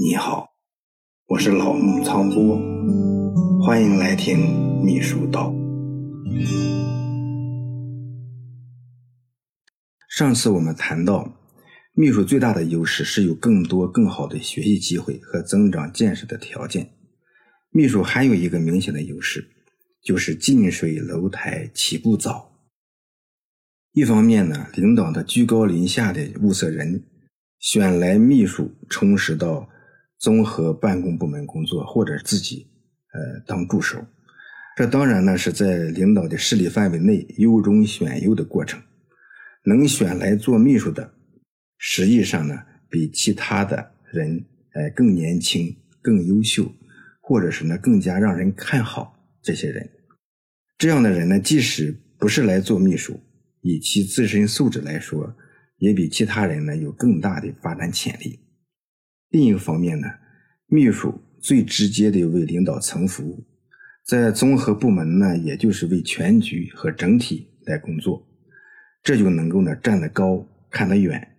你好，我是老木苍波，欢迎来听秘书道。上次我们谈到，秘书最大的优势是有更多更好的学习机会和增长见识的条件。秘书还有一个明显的优势，就是近水楼台起步早。一方面呢，领导的居高临下的物色人，选来秘书充实到。综合办公部门工作，或者自己呃当助手，这当然呢是在领导的势力范围内优中选优的过程。能选来做秘书的，实际上呢比其他的人哎更年轻、更优秀，或者是呢更加让人看好。这些人，这样的人呢，即使不是来做秘书，以其自身素质来说，也比其他人呢有更大的发展潜力。另一方面呢，秘书最直接的为领导层服务，在综合部门呢，也就是为全局和整体来工作，这就能够呢站得高看得远，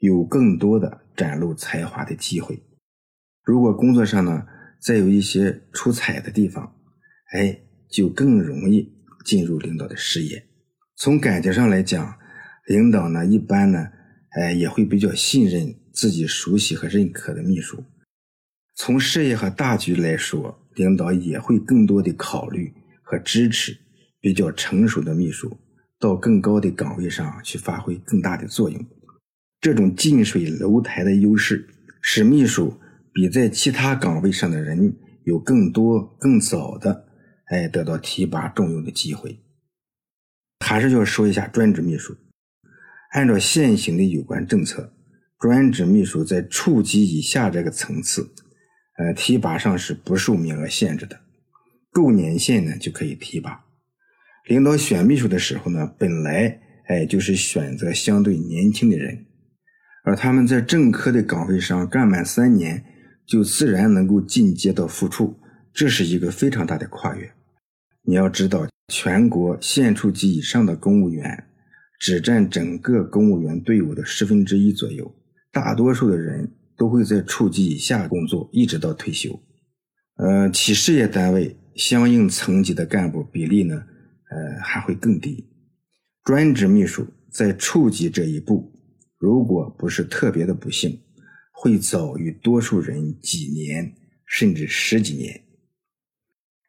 有更多的展露才华的机会。如果工作上呢再有一些出彩的地方，哎，就更容易进入领导的视野。从感觉上来讲，领导呢一般呢，哎也会比较信任。自己熟悉和认可的秘书，从事业和大局来说，领导也会更多的考虑和支持比较成熟的秘书到更高的岗位上去发挥更大的作用。这种近水楼台的优势，使秘书比在其他岗位上的人有更多、更早的哎得到提拔重用的机会。还是要说一下专职秘书，按照现行的有关政策。专职秘书在处级以下这个层次，呃，提拔上是不受名额限制的，够年限呢就可以提拔。领导选秘书的时候呢，本来哎就是选择相对年轻的人，而他们在正科的岗位上干满三年，就自然能够进阶到副处，这是一个非常大的跨越。你要知道，全国县处级以上的公务员只占整个公务员队伍的十分之一左右。大多数的人都会在处级以下工作，一直到退休。呃，企事业单位相应层级的干部比例呢，呃，还会更低。专职秘书在处级这一步，如果不是特别的不幸，会早于多数人几年，甚至十几年。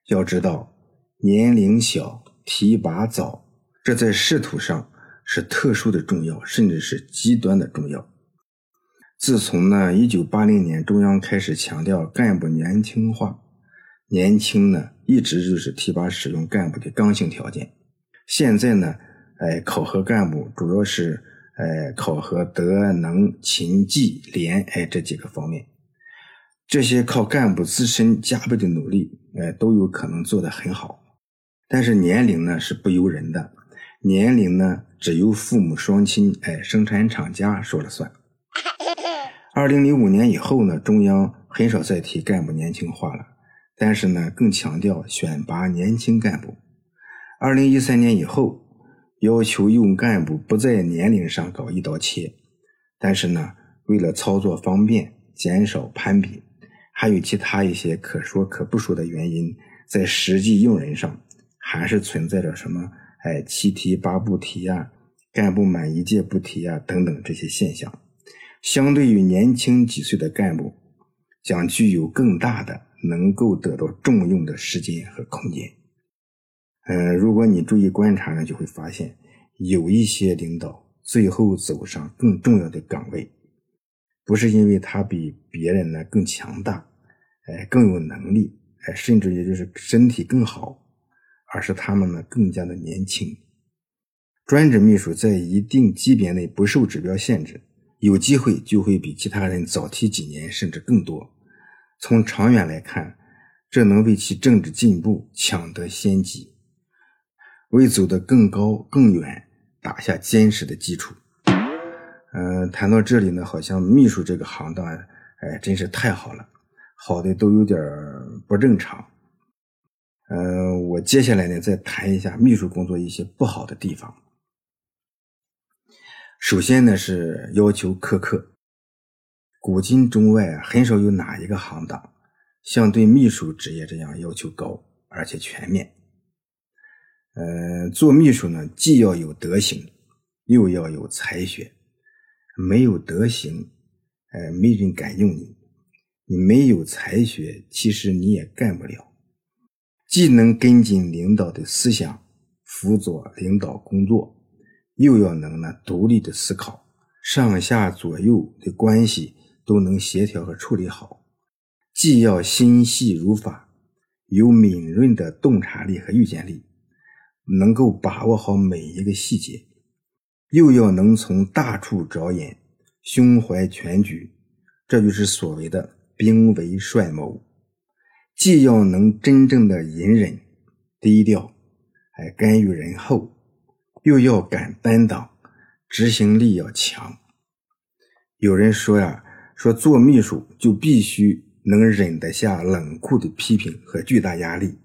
要知道，年龄小、提拔早，这在仕途上是特殊的重要，甚至是极端的重要。自从呢，一九八零年中央开始强调干部年轻化，年轻呢一直就是提拔使用干部的刚性条件。现在呢，哎，考核干部主要是哎考核德能勤绩廉哎这几个方面，这些靠干部自身加倍的努力哎都有可能做得很好。但是年龄呢是不由人的，年龄呢只由父母双亲哎生产厂家说了算。二零零五年以后呢，中央很少再提干部年轻化了，但是呢，更强调选拔年轻干部。二零一三年以后，要求用干部不在年龄上搞一刀切，但是呢，为了操作方便，减少攀比，还有其他一些可说可不说的原因，在实际用人上，还是存在着什么哎七提八不提呀，干部满一届不提呀等等这些现象。相对于年轻几岁的干部，将具有更大的能够得到重用的时间和空间。嗯，如果你注意观察呢，就会发现有一些领导最后走上更重要的岗位，不是因为他比别人呢更强大，哎，更有能力，哎，甚至也就是身体更好，而是他们呢更加的年轻。专职秘书在一定级别内不受指标限制。有机会就会比其他人早提几年，甚至更多。从长远来看，这能为其政治进步抢得先机，为走得更高更远打下坚实的基础。嗯，谈到这里呢，好像秘书这个行当，哎，真是太好了，好的都有点不正常。嗯，我接下来呢，再谈一下秘书工作一些不好的地方。首先呢是要求苛刻，古今中外很少有哪一个行当像对秘书职业这样要求高而且全面。呃，做秘书呢，既要有德行，又要有才学。没有德行，呃，没人敢用你；你没有才学，其实你也干不了。既能跟进领导的思想，辅佐领导工作，又要能呢独立的思考，上下左右的关系都能协调和处理好。既要心细如发，有敏锐的洞察力和预见力，能够把握好每一个细节。又要能从大处着眼，胸怀全局，这就是所谓的兵为帅谋。既要能真正的隐忍、低调，还甘于人后，又要敢担当，执行力要强。有人说呀，说做秘书就必须能忍得下冷酷的批评和巨大压力，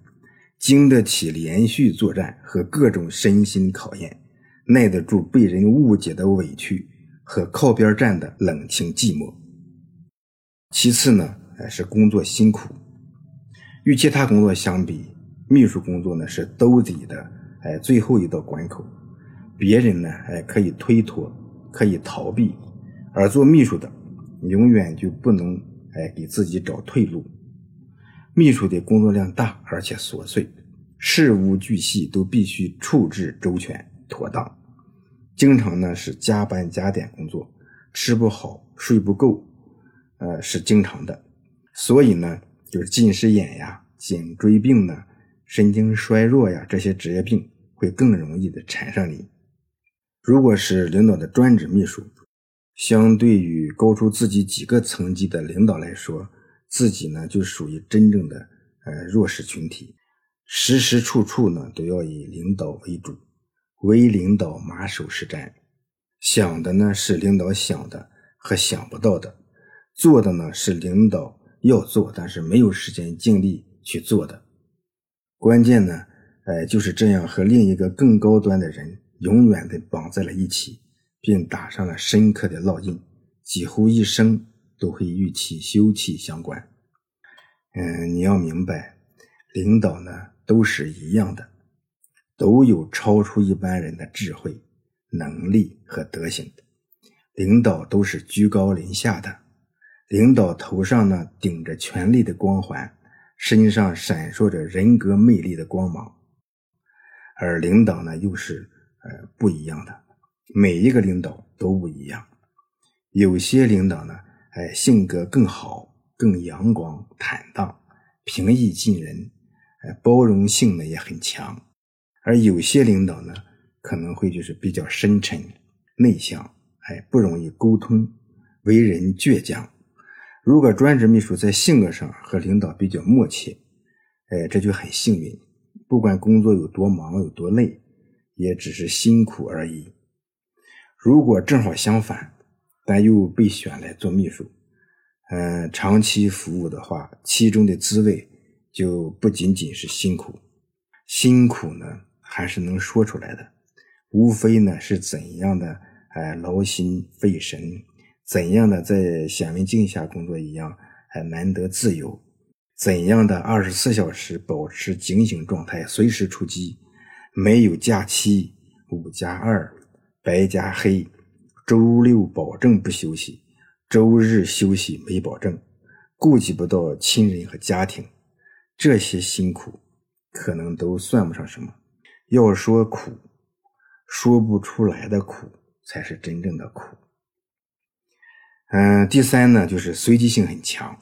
经得起连续作战和各种身心考验。耐得住被人误解的委屈和靠边站的冷清寂寞。其次呢，哎是工作辛苦，与其他工作相比，秘书工作呢是兜底的，哎最后一道关口。别人呢，哎可以推脱，可以逃避，而做秘书的永远就不能哎给自己找退路。秘书的工作量大而且琐碎，事无巨细都必须处置周全。妥当，经常呢是加班加点工作，吃不好睡不够，呃是经常的。所以呢，就是近视眼呀、颈椎病呢、神经衰弱呀这些职业病会更容易的缠上你。如果是领导的专职秘书，相对于高出自己几个层级的领导来说，自己呢就属于真正的呃弱势群体，时时处处呢都要以领导为主。为领导马首是瞻，想的呢是领导想的和想不到的，做的呢是领导要做但是没有时间精力去做的。关键呢，哎，就是这样和另一个更高端的人永远的绑在了一起，并打上了深刻的烙印，几乎一生都会与其休戚相关。嗯，你要明白，领导呢都是一样的。都有超出一般人的智慧、能力和德行。领导都是居高临下的，领导头上呢顶着权力的光环，身上闪烁着人格魅力的光芒。而领导呢又是呃不一样的，每一个领导都不一样。有些领导呢，哎性格更好，更阳光坦荡，平易近人，哎包容性呢也很强。而有些领导呢，可能会就是比较深沉、内向，哎，不容易沟通，为人倔强。如果专职秘书在性格上和领导比较默契，哎，这就很幸运。不管工作有多忙、有多累，也只是辛苦而已。如果正好相反，但又被选来做秘书，嗯，长期服务的话，其中的滋味就不仅仅是辛苦，辛苦呢。还是能说出来的，无非呢是怎样的哎劳心费神，怎样的在显微镜下工作一样还难得自由，怎样的二十四小时保持警醒状态，随时出击，没有假期，五加二，白加黑，周六保证不休息，周日休息没保证，顾及不到亲人和家庭，这些辛苦可能都算不上什么。要说苦，说不出来的苦才是真正的苦。嗯，第三呢，就是随机性很强。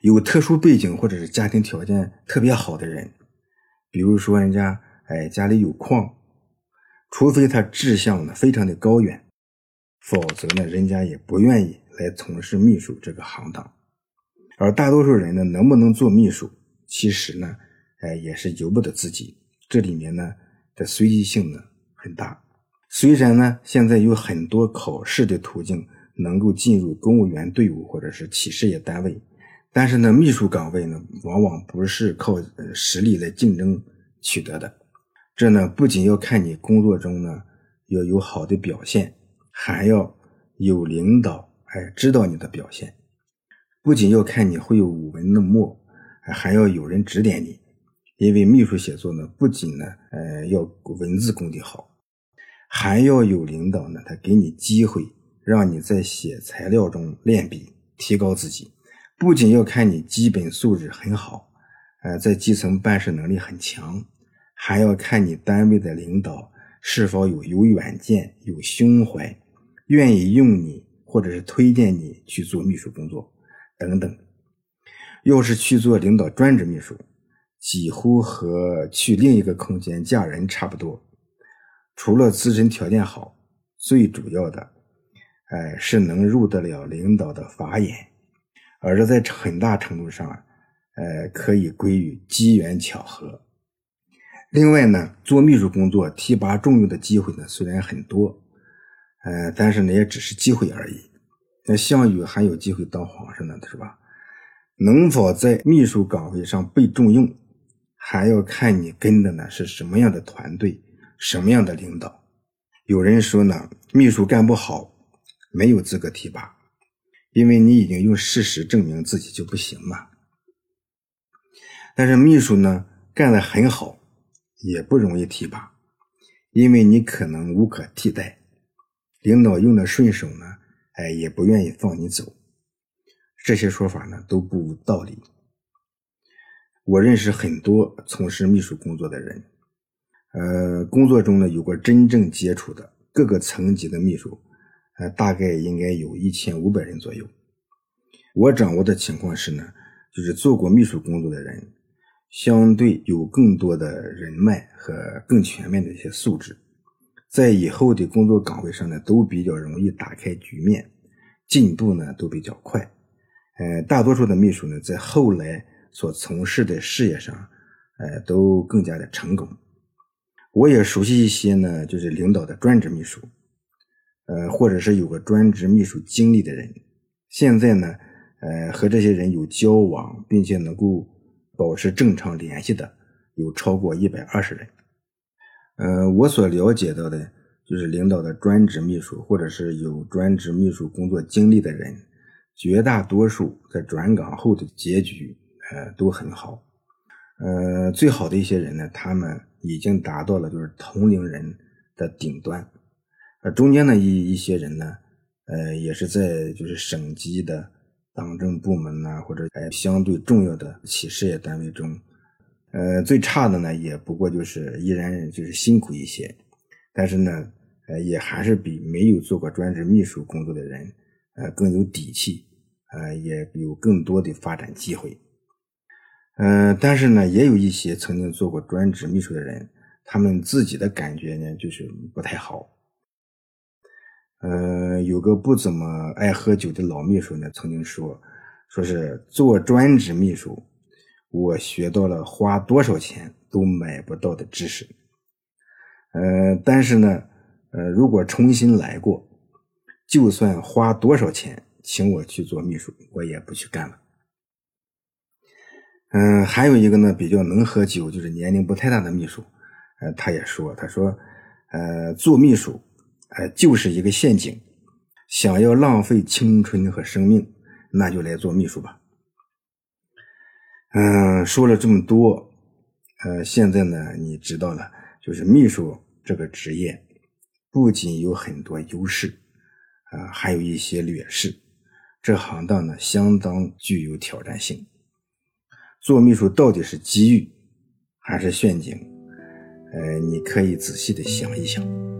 有特殊背景或者是家庭条件特别好的人，比如说人家哎家里有矿，除非他志向呢非常的高远，否则呢人家也不愿意来从事秘书这个行当。而大多数人呢，能不能做秘书，其实呢，哎也是由不得自己。这里面呢的随机性呢很大，虽然呢现在有很多考试的途径能够进入公务员队伍或者是企事业单位，但是呢秘书岗位呢往往不是靠实力来竞争取得的。这呢不仅要看你工作中呢要有好的表现，还要有领导哎，知道你的表现，不仅要看你会有舞文弄墨，还要有人指点你。因为秘书写作呢，不仅呢，呃，要文字功底好，还要有领导呢，他给你机会，让你在写材料中练笔，提高自己。不仅要看你基本素质很好，呃，在基层办事能力很强，还要看你单位的领导是否有有远见、有胸怀，愿意用你或者是推荐你去做秘书工作等等。要是去做领导专职秘书。几乎和去另一个空间嫁人差不多，除了自身条件好，最主要的，哎，是能入得了领导的法眼，而这在很大程度上，呃，可以归于机缘巧合。另外呢，做秘书工作提拔重用的机会呢虽然很多，呃，但是呢也只是机会而已。那项羽还有机会当皇上呢，是吧？能否在秘书岗位上被重用？还要看你跟的呢是什么样的团队，什么样的领导。有人说呢，秘书干不好，没有资格提拔，因为你已经用事实证明自己就不行嘛。但是秘书呢，干得很好，也不容易提拔，因为你可能无可替代，领导用的顺手呢，哎，也不愿意放你走。这些说法呢，都不无道理。我认识很多从事秘书工作的人，呃，工作中呢有过真正接触的各个层级的秘书，呃，大概应该有一千五百人左右。我掌握的情况是呢，就是做过秘书工作的人，相对有更多的人脉和更全面的一些素质，在以后的工作岗位上呢，都比较容易打开局面，进步呢都比较快。呃，大多数的秘书呢，在后来。所从事的事业上，呃，都更加的成功。我也熟悉一些呢，就是领导的专职秘书，呃，或者是有个专职秘书经历的人。现在呢，呃，和这些人有交往，并且能够保持正常联系的，有超过一百二十人。呃，我所了解到的，就是领导的专职秘书，或者是有专职秘书工作经历的人，绝大多数在转岗后的结局。呃，都很好，呃，最好的一些人呢，他们已经达到了就是同龄人的顶端，呃，中间的一一些人呢，呃，也是在就是省级的党政部门呐，或者呃相对重要的企事业单位中，呃，最差的呢，也不过就是依然就是辛苦一些，但是呢，呃，也还是比没有做过专职秘书工作的人，呃，更有底气，呃，也有更多的发展机会。嗯，但是呢，也有一些曾经做过专职秘书的人，他们自己的感觉呢，就是不太好。嗯，有个不怎么爱喝酒的老秘书呢，曾经说，说是做专职秘书，我学到了花多少钱都买不到的知识。嗯，但是呢，呃，如果重新来过，就算花多少钱请我去做秘书，我也不去干了。嗯，还有一个呢，比较能喝酒，就是年龄不太大的秘书，呃，他也说，他说，呃，做秘书，呃，就是一个陷阱，想要浪费青春和生命，那就来做秘书吧。嗯，说了这么多，呃，现在呢，你知道了，就是秘书这个职业，不仅有很多优势，啊，还有一些劣势，这行当呢，相当具有挑战性。做秘书到底是机遇还是陷阱？呃，你可以仔细的想一想。